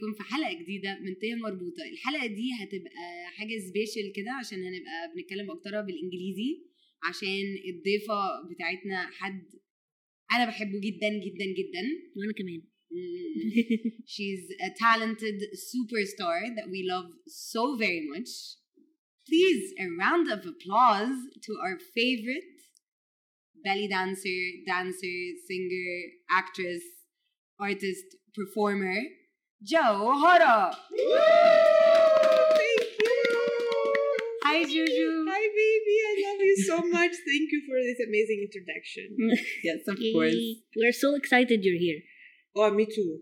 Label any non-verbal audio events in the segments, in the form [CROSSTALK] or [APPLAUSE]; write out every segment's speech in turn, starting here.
بيكم في حلقة جديدة من تيه مربوطة الحلقة دي هتبقى حاجة سبيشال كده عشان هنبقى بنتكلم أكتر بالإنجليزي عشان الضيفة بتاعتنا حد أنا بحبه جدا جدا جدا وأنا كمان. [LAUGHS] She's a talented superstar that we love so very much. Please, a round of applause to our favorite belly dancer, dancer, singer, actress, artist, performer, Joe Horo. Thank you. Hi, Juju. Hi, baby. I love you so much. Thank you for this amazing introduction. [LAUGHS] Yes, of Yay. course. We're so excited you're here. Oh, me too.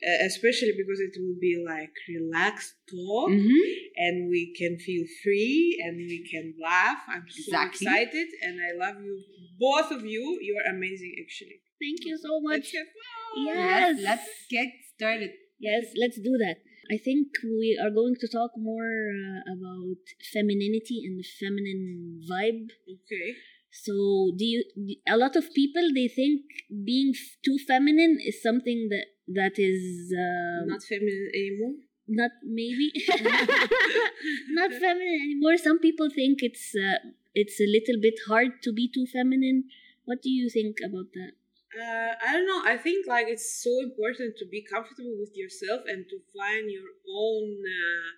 Uh, especially because it will be like relaxed talk Mhm. and we can feel free and we can laugh. I'm so Exactly. excited and I love you, both of you. You are amazing, actually. Thank you so much. Let's have fun. Yes. let's get started. Yes, let's do that. I think we are going to talk more uh, about femininity and the feminine vibe. Okay. So, do you? A lot of people they think being f- too feminine is something that that is um, Not feminine anymore. not maybe [LAUGHS] [LAUGHS] not feminine anymore. Some people think it's uh, it's a little bit hard to be too feminine. What do you think about that? Uh, I don't know. I think like it's so important to be comfortable with yourself and to find your own uh,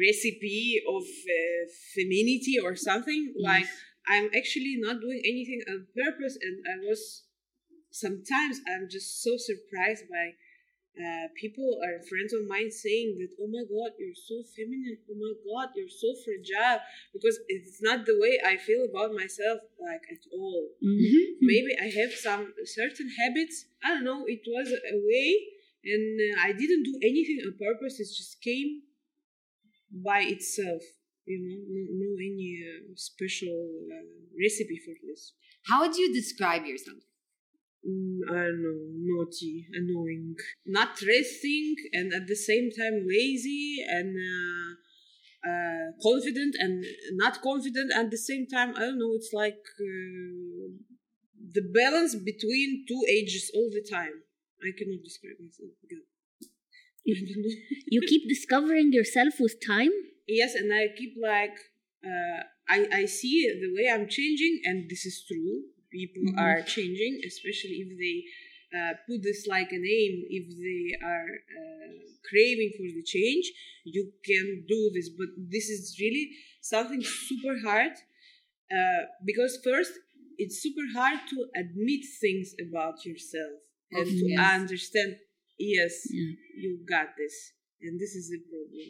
recipe of uh, femininity or something. Like I'm actually not doing anything on purpose, and I was sometimes I'm just so surprised by uh, people or friends of mine saying that, oh my god, you're so feminine, oh my god, you're so fragile, because it's not the way I feel about myself, like at all. Mm-hmm. Maybe I have some certain habits, I don't know, it was a way, and uh, I didn't do anything on purpose, it just came by itself. You know, no, no any uh, special uh, recipe for this. How would you describe yourself? Mm, I don't know, naughty, annoying, not resting, and at the same time lazy and uh, uh, confident and not confident. At the same time, I don't know. It's like uh, the balance between two ages all the time. I cannot describe myself. Good. [LAUGHS] I don't know. You keep discovering yourself with time. yes, and I keep like uh, I I see the way I'm changing, and this is true. People Mhm. are changing, especially if they uh, put this like a name. If they are uh, craving for the change, you can do this. But this is really something super hard uh, because first it's super hard to admit things about yourself and to yes. understand. Yes, Yeah. you got this, and this is the problem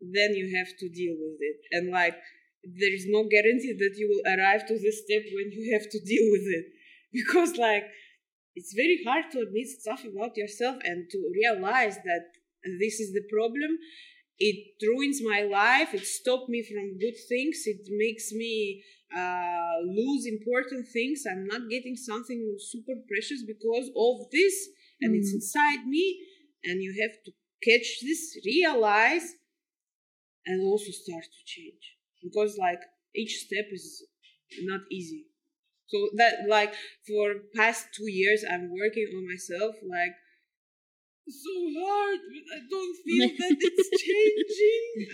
then you have to deal with it. And like, there is no guarantee that you will arrive to this step when you have to deal with it. [LAUGHS] Because, like, it's very hard to admit stuff about yourself and to realize that this is the problem. It ruins my life. It stops me from good things. It makes me uh, lose important things. I'm not getting something super precious because of this, and it's Mm. inside me. And you have to catch this, realize, and also start to change because like each step is not easy so that like for past two years i'm working on myself like so hard but i don't feel [LAUGHS] that it's changing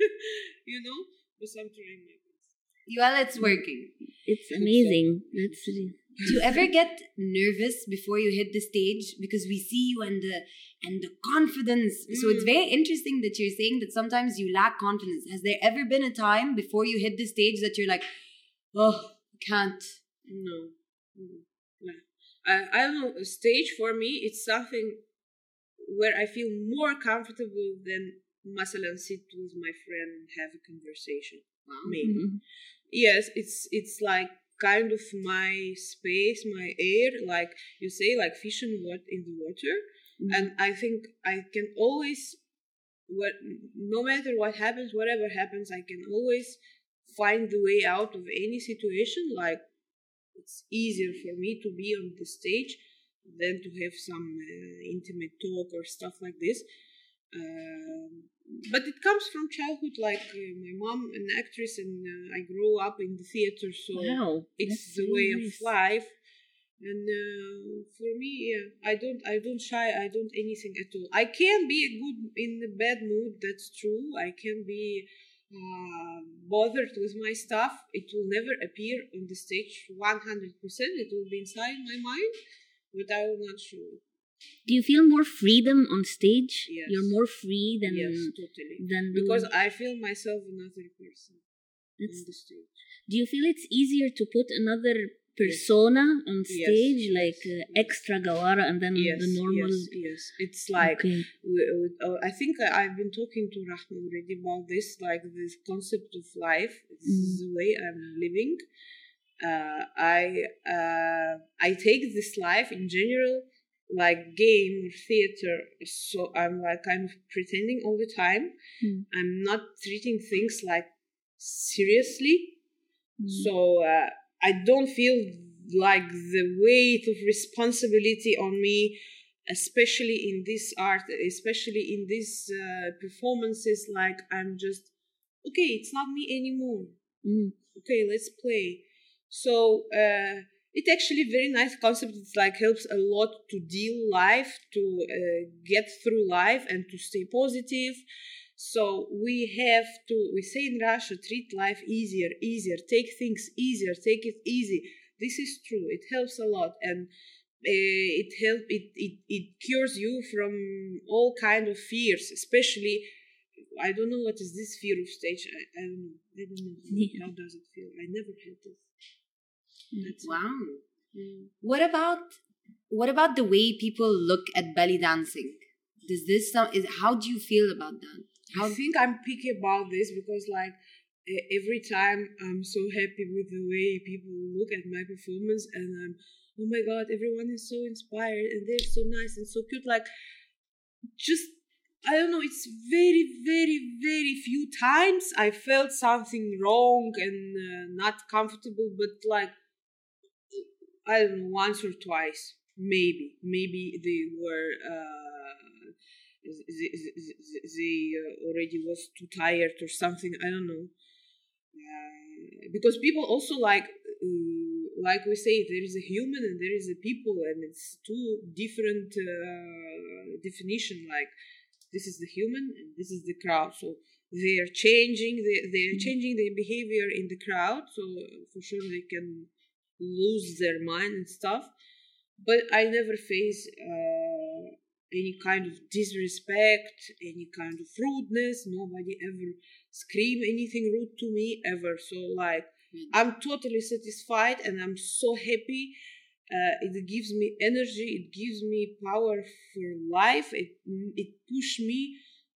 [LAUGHS] you know but i'm trying my best Well, it's working. It's uh, amazing. That's really- Do you ever get nervous before you hit the stage because we see you and the and the confidence? So it's Mm. very interesting that you're saying that sometimes you lack confidence. Has there ever been a time before you hit the stage that you're like, oh, I can't? no no, no. I, I don't know a stage for me it's something where i feel more comfortable than مثلا sit with my friend and have a conversation maybe Mhm. yes it's it's like kind of my space my air like you say like fish in what in the water. Mhm. and i think i can always what no matter what happens whatever happens i can always find the way out of any situation. Like it's easier for me to be on the stage than to have some uh, intimate talk or stuff like this but it comes from childhood like uh, my mom an actress and uh, i grew up in the theater so Wow. it's the way nice. of life. And uh, for me yeah i don't i don't shy i don't anything at all. I can be a good in a bad mood that's true. I can be uh, bothered with my stuff. It will never appear on the stage 100% it will be inside my mind but i will not show it Do you feel more freedom on stage? Yes. You're more free than yes totally than because i feel myself another person It's- on the stage Do you feel it's easier to put another persona on stage, yes, like uh, yes. extra Gawara, and then yes the normal? yes yes it's like Okay. we- we- uh, I think I've been talking to Rahma already about this, like this concept of life. This is the way I'm living. Uh, I uh, I take this life in general like game or theater. So I'm like i'm pretending all the time. Mm. I'm not treating things like seriously. Mm. So uh, I don't feel like the weight of responsibility on me, especially in this art, especially in these uh, performances. Like I'm just okay. It's not me anymore. Mm. Okay, let's play. So uh, it actually a very nice concept. It's like helps a lot to deal life, to uh, get through life, and to stay positive. So we have to, we say in Russia, treat life easier, easier, take things easier, take it easy. This is true. It helps a lot, and uh, it help it, it it cures you from all kind of fears, especially. I don't know what is this fear of stage. I, I don't know. I don't know. Yeah. [LAUGHS] How does it feel? I never had this. That's Wow. What about what about the way people look at belly dancing? Does this some is how do you feel about that? How I think I'm picky about this because, like, every time I'm so happy with the way people look at my performance, and I'm, oh my god, everyone is so inspired and they're so nice and so cute. Like, just I don't know. It's very, very, very few times I felt something wrong and uh, not comfortable, but like I don't know, once or twice, maybe, maybe they were. Uh, they, they, they uh, already was too tired or something. I don't know. Uh, because people also like, uh, like we say, there is a human and there is a people, and it's two different uh, definition. Like this is the human and this is the crowd. So they are changing. They they are changing their behavior in the crowd. So uh, for sure they can lose their mind and stuff. But I never face. Uh, any kind of disrespect, any kind of rudeness. Nobody ever scream anything rude to me ever. So like I'm totally satisfied and I'm so happy. Uh, it gives me energy. It gives me power for life. It it pushed me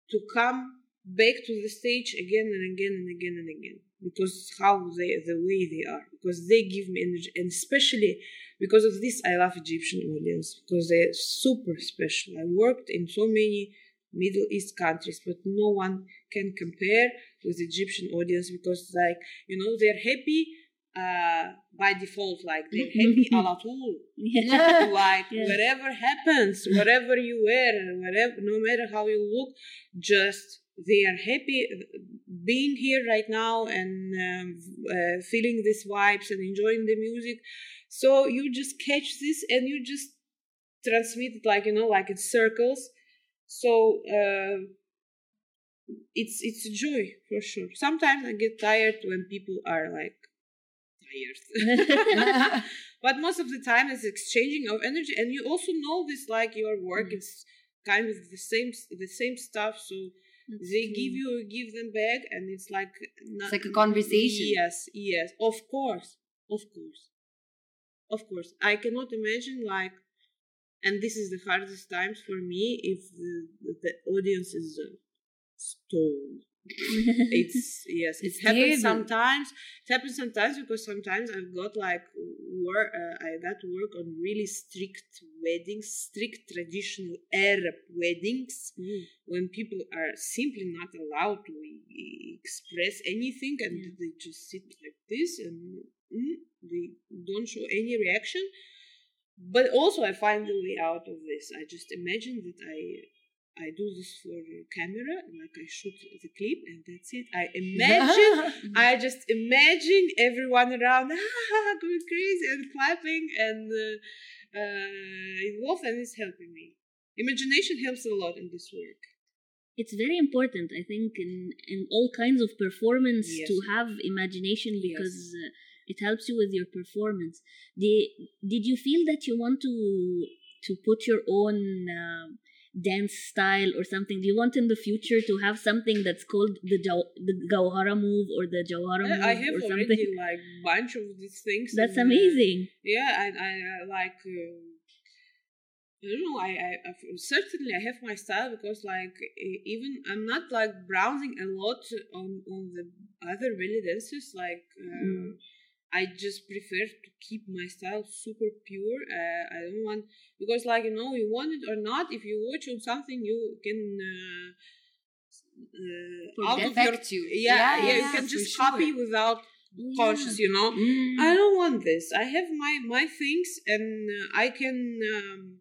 to come back to the stage again and again and again and again because how they the way they are because they give me energy and especially because of this i love egyptian audience because they're super special i worked in so many middle east countries but no one can compare with egyptian audience because like you know they're happy uh by default like they're [LAUGHS] happy ala tool Yeah. [LAUGHS] like Yeah. whatever happens whatever you wear whatever no matter how you look just they are happy being here right now and um, uh, feeling these vibes and enjoying the music. So you just catch this and you just transmit it like you know like in circles. So uh, it's it's a joy for sure. Sometimes i get tired when people are like tired. [LAUGHS] But most of the time it's exchanging of energy and you also know this like your work Mm. is kind of the same the same stuff so they give you give them back and it's like not, It's like a conversation. yes yes. Of course. Of course. Of course. I cannot imagine like and this is the hardest times for me if the, the audience is uh, stoned it's yes it happens sometimes. It happens sometimes because sometimes i've got like work uh, i got work on really strict weddings strict traditional arab weddings when people are simply not allowed to express anything and Yeah. they just sit like this and mm, they don't show any reaction. But also i find the way out of this. I just imagine that i I do this for uh, camera, like I shoot the clip and that's it. I [LAUGHS] imagine, I just imagine everyone around [LAUGHS] going crazy and clapping and uh, uh, involved, and it's helping me. Imagination helps a lot in this work. it's very important i think in in all kinds of performance Yes. to have imagination because Yes. uh, it helps you with your performance did, did you feel that you want to to put your own um dance style or something do you want in the future to have something that's called the Jaw- the gauhara move or the jawhara move I have or already something like bunch of these things. that's and, uh, amazing yeah i, I, I like uh, I don't know. I, I, I certainly I have my style because like even I'm not like browsing a lot on on the other belly dancers. Like uh, Mm. I just prefer to keep my style super pure. Uh, I don't want because like you know you want it or not. If you watch on something, you can. Uh, uh, out of your you. yeah, yeah, you yeah, can just sure. copy without Oh, conscious you know Mm. I don't want this. I have my my things, and uh, I can um,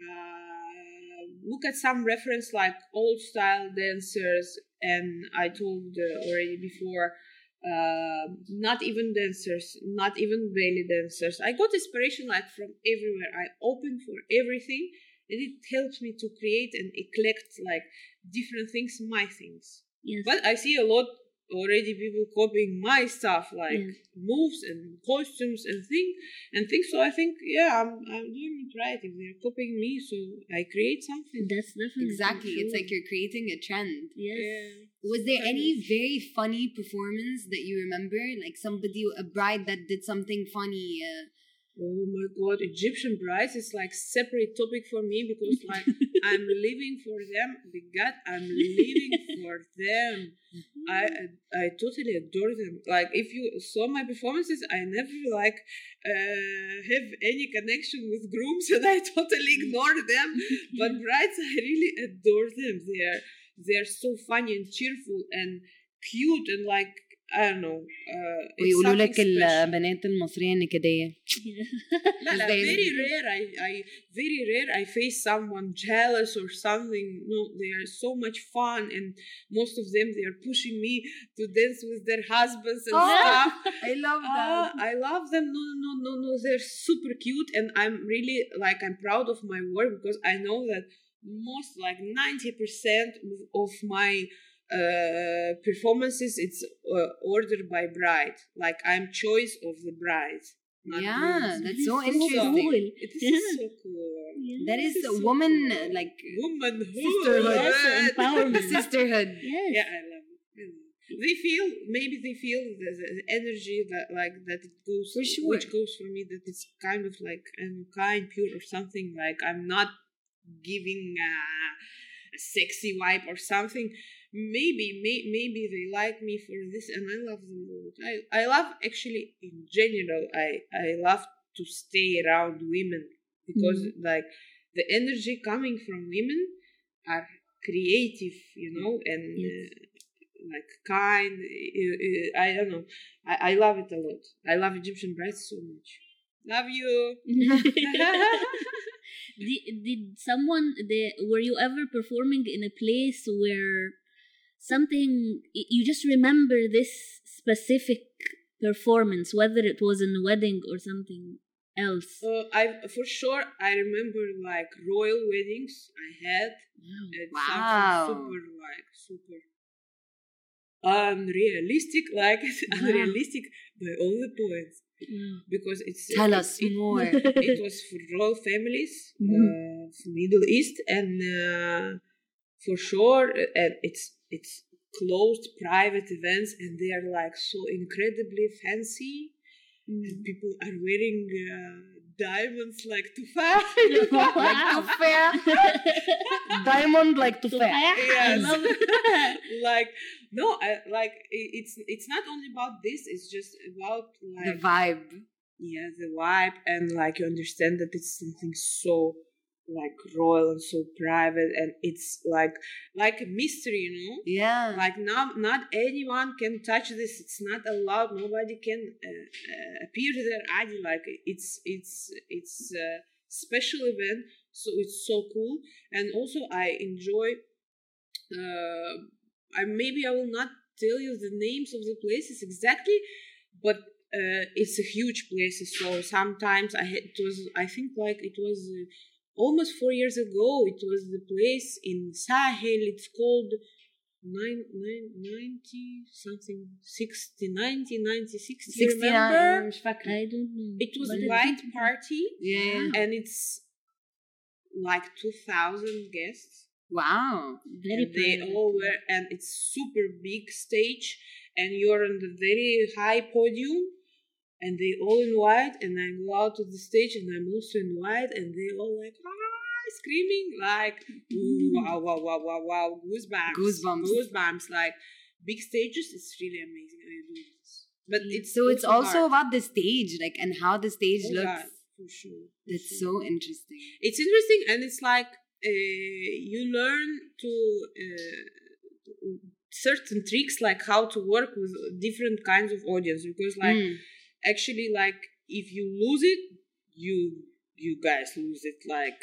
uh, look at some reference like old style dancers. And I told uh, already before, uh, not even dancers, not even belly dancers. I got inspiration like from everywhere. I open for everything, and it helps me to create and eclect like different things, my things. yes But I see a lot already people copying my stuff like Yeah. moves and costumes and thing and things. So I think yeah, I'm I'm doing it right. If they're copying me, so I create something. that's definitely Exactly. It's like you're creating a trend. yes Was there any very funny performance that you remember? Like somebody, a bride that did something funny? Uh, Oh my god, Egyptian brides is like separate topic for me because like [LAUGHS] I'm living for them. The God, I'm living for them. I I totally adore them. Like if you saw my performances, I never like uh, have any connection with grooms, [LAUGHS] and I totally ignore them. But [LAUGHS] brides, I really adore them. They're they're so funny and cheerful and cute and like I don't know. Uh, it's ويقولوا something لك special. البنات المصرية النكدية. لا لا They- very rare I, I very rare I face someone jealous or something no they are so much fun and most of them they are pushing me to dance with their husbands and Oh, stuff [LAUGHS] I love Ah, I love them no no no no they're super cute and I'm really like I'm proud of my work because I know that most like 90% of my uh performances it's uh, ordered by bride like i'm choice of the bride Yeah, that's so So interesting. cool. [LAUGHS] It is so cool. That is a so woman cool. like womanhood. Sisterhood. Yes, empowerment. [LAUGHS] sisterhood. yes Yeah, I love it. I love it. They feel maybe they feel the, the, the energy that like that it goes For sure. which goes for me that it's kind of like I'm kind, pure or something. Like I'm not giving uh, a sexy vibe or something. Maybe may, maybe they like me for this, and I love them. a lot. I I love actually in general. I I love to stay around women because like the energy coming from women are creative, you know, and Yes. uh, like kind. uh, uh, I don't know. I, I love it a lot. I love Egyptian brides so much. Love you. [LAUGHS] [LAUGHS] did, did someone the, were you ever performing in a place where something you just remember this specific performance whether it was in a wedding or something else Uh, I for sure I remember like royal weddings I had. It's Wow. something super like super unrealistic, like [LAUGHS] unrealistic by all the points Wow. because it's Tell it- us it- more. [LAUGHS] it was for royal families Mhm. uh, from Middle East, and uh, for sure, and it's it's closed private events, and they are like so incredibly fancy. And people are wearing uh, diamonds like tufa. [LAUGHS] like tufaya. [LAUGHS] Diamond like tufaya. I Yes. [LAUGHS] like no, I, like i- it's it's not only about this. It's just about like The vibe. yeah the vibe and like you understand that it's something so like royal and so private and it's like like a mystery you know? Yeah. like not not anyone can touch this. It's not allowed. Nobody can uh, uh, appear there ID like it's it's it's a special event so it's so cool. And also i enjoy uh i maybe i will not tell you the names of the places exactly but uh, it's a huge place. So sometimes i had it was i think like it was uh, almost four years ago. It was the place in Sahel. It's called nine, 90 something, 60, 90, 96. 69. Uh, remember? I don't know. It was a white it party. Yeah. And it's like 2,000 guests. Wow. Very they all were, and it's super big stage and you're on the very high podium and they all in white and i go out to the stage and i'm also in white and they all like ah, screaming like wow wow wow wow wow goosebumps Goosebumps. goosebumps like big stages it's really amazing i do this but it's So it's also hard. about the stage, like, and how the stage Oh, looks. God, for sure for That's sure. so interesting. it's interesting and it's like uh, you learn to uh, certain tricks like how to work with different kinds of audience because like Mm. Actually like if you lose it you you guys lose it like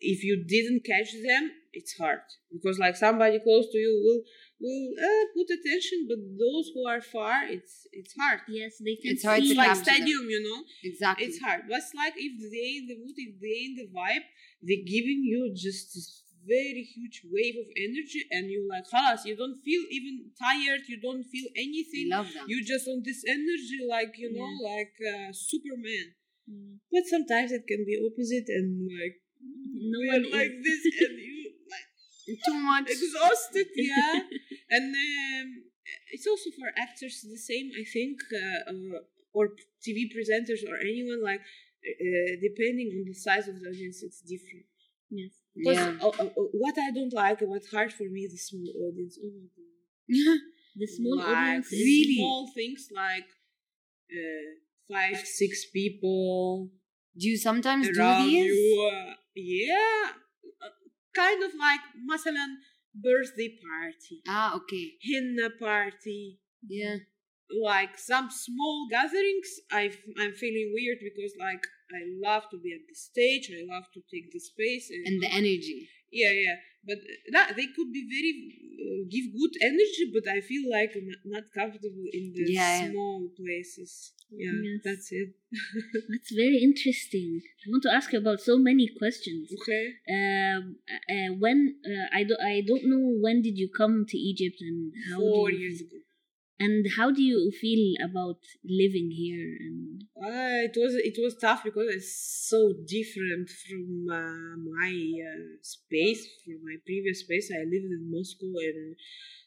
if you didn't catch them it's hard because like somebody close to you will will uh, put attention but those who are far it's it's hard Yes, they can It's hard see to it's like capture them. stadium you know Exactly. it's hard. But it's like if they in the mood, if they in the vibe, they're giving you just this very huge wave of energy, and you like, halas, you don't feel even tired, you don't feel anything. love that. You just on this energy, like you know, like uh, Superman. Mm. But sometimes it can be opposite, and like No one like is- this, and [LAUGHS] you like Too much. exhausted, [LAUGHS] yeah. and um, it's also for actors the same, I think, uh, uh, or TV presenters or anyone like. Uh, depending on the size of the audience, it's different. Yes. Because Yeah. uh, uh, uh, what I don't like and what's hard for me is the small audience. Oh my god! [LAUGHS] The small like, audience is really? small things like uh, five, six people Do you sometimes do around these? you. Uh, yeah, uh, kind of like مثلا birthday party, Ah, okay. henna party. Yeah. Like some small gatherings, I I'm feeling weird because like I love to be at the stage. I love to take the space And the energy. yeah yeah but uh, they could be very uh, give good energy but i feel like not, not comfortable in the Yeah, yeah. small places yeah Yes. that's it [LAUGHS] That's very interesting. I want to ask you about so many questions. okay Um, uh, when uh, I do, I don't know when did you come to Egypt and how four years ago and how do you feel about living here and uh, it was it was tough because it's so different from uh, my uh, space from my previous space i lived in moscow and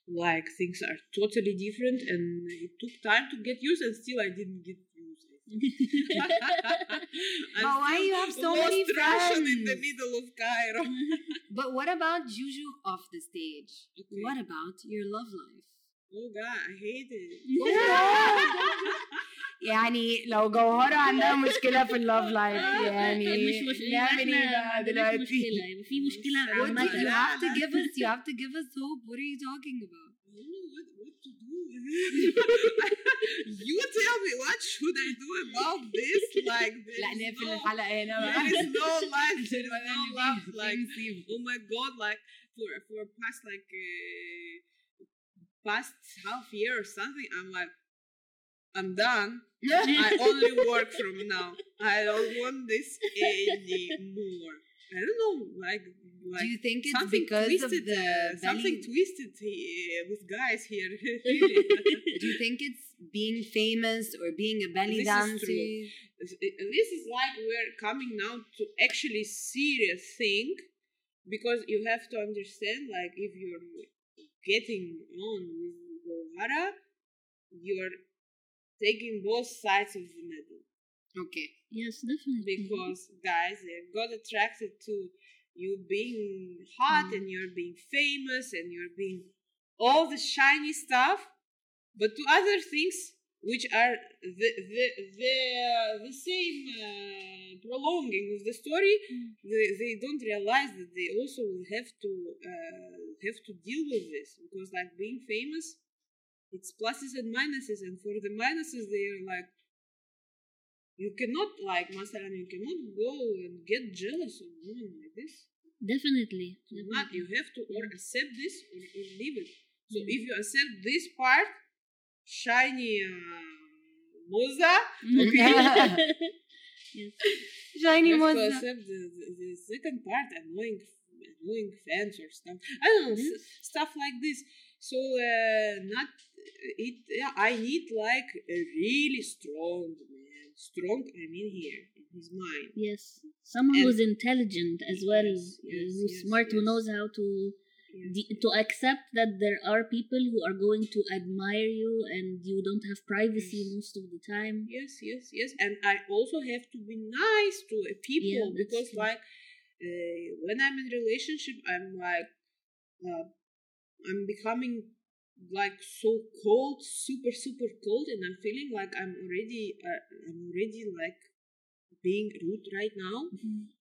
like things are totally different and it took time to get used and still i didn't get used [LAUGHS] But why you have so many Russian in the middle of Cairo. [LAUGHS] But what about Juju off the stage? Okay. What about your love life? Oh God, I hate it. يعني لو جوهرة عندها مشكلة في اللوف لايف يعني مش مشكلة نعمل ايه احنا بقى ما عندناش دلوقتي؟ مشكلة يبقى في مشكلة What do عامة you have to give us you have to give us hope. What are you talking about? I don't know what, what to do. [LAUGHS] you tell me what should I do about this? Like there لا is نقفل no, الحلقة [LAUGHS] هنا there بقى is no life. There is ولا no اللي love. فيه- فيه Like مصيبة. oh my God, like for for past like uh, past half year or something, I'm like I'm done. I only work from now. I don't want this anymore. I don't know, like like Do you think it's something because twisted, of the uh, something twisted here with guys here. [LAUGHS] Do you think [LAUGHS] it's being famous or being a belly This is dancer? true. this is like we're coming now to actually serious thing because you have to understand like if you're getting on with Gohara, you're taking both sides of the medal Okay. Yes, definitely. because guys they got attracted to you being hot and you're being famous and you're being all the shiny stuff but to other things which are the the the, the same uh, prolonging of the story mm. they, they don't realize that they also will have to uh, have to deal with this. Because like being famous it's pluses and minuses and for the minuses they are like you cannot like master you cannot go and get jealous of women like this. Definitely, definitely. not you have to or accept this or, or leave it. So if you accept this part shiny uh, moza, [LAUGHS] yes. Shiny you have to Moza. accept the, the, the second part, annoying annoying fans or stuff. I don't know s- stuff like this. So uh, not it. Yeah, I need like a really strong man. Strong, I mean here in his mind. Yes. Someone And- who's intelligent as well, Yes, uh, yes, who's yes, smart, who knows how to to accept that there are people who are going to admire you and you don't have privacy Yes. most of the time. yes yes yes and i also have to be nice to people Yeah, because true. like uh, when i'm in relationship i'm like uh, i'm becoming like so cold super super cold and i'm feeling like i'm already uh, i'm already like being rude right now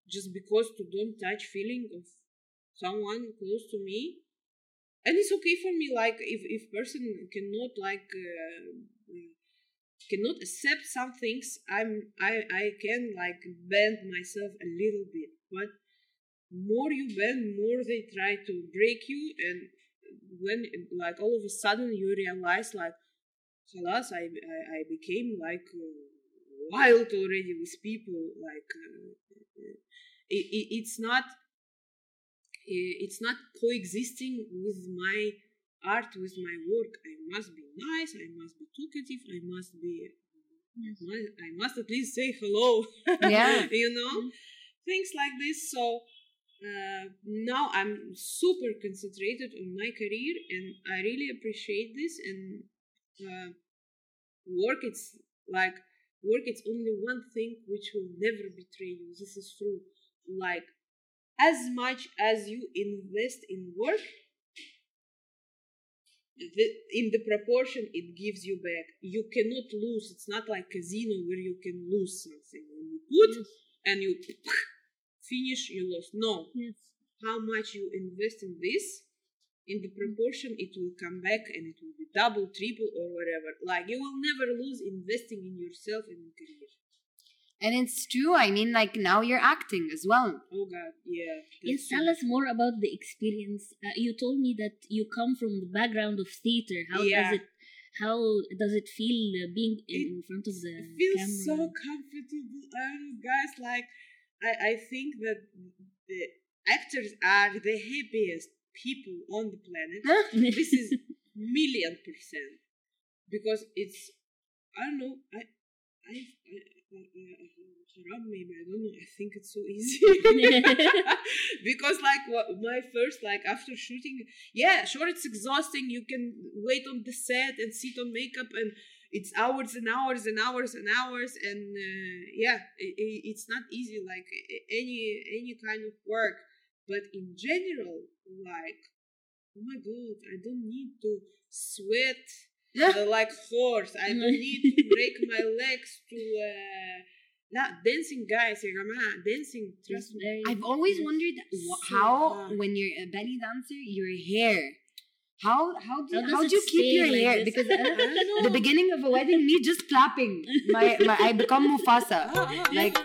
just because to don't touch feeling of someone close to me. And it's okay for me like if if person cannot like uh, uh, cannot accept some things i'm i i can like bend myself a little bit. But more you bend more they try to break you. And when like all of a sudden you realize like Halas, I, I I became like uh, wild already with people. Like uh, it, it, it's not it's not coexisting with my art with my work. I must be nice i must be talkative i must be i must at least say hello [LAUGHS] Yeah. you know? Things like this. So uh, now i'm super concentrated on my career and i really appreciate this and uh, work it's like work it's only one thing which will never betray you. This is true. Like as much as you invest in work the, in the proportion it gives you back. You cannot lose. It's not like casino where you can lose something. When you put Yes. and you [CLEARS THROAT] finish you lost. No. Yes. how much you invest in this in the proportion it will come back and it will be double triple or whatever. Like you will never lose investing in yourself and in career And it's true. I mean, like now you're acting as well. oh god yeah Yes, tell so us more about the experience. Uh, you told me that you come from the background of theater. How Yeah. does it? How does it feel uh, being in It- front of the it feels camera? so comfortable um, guys like I, I think that the actors are the happiest people on the planet [LAUGHS] this is million percent because it's I don't know I, I haram maybe I don't know I think it's so easy. [LAUGHS] Because like my first like after shooting yeah sure it's exhausting. You can wait on the set and sit on makeup and it's hours and hours and hours and hours and uh, yeah i i it's not easy like any any kind of work. But in general like oh my god i don't need to sweat like horse. I don't need to [LAUGHS] break my legs to. Uh, not dancing guys, Rahma, dancing. Trust me. I've always wondered so how, hard. when you're a belly dancer, your hair. How how do how, how do you keep your like hair? This? Because [LAUGHS] [LAUGHS] the beginning of a wedding, me just clapping. My, my I become Mufasa. Oh, oh, oh. like.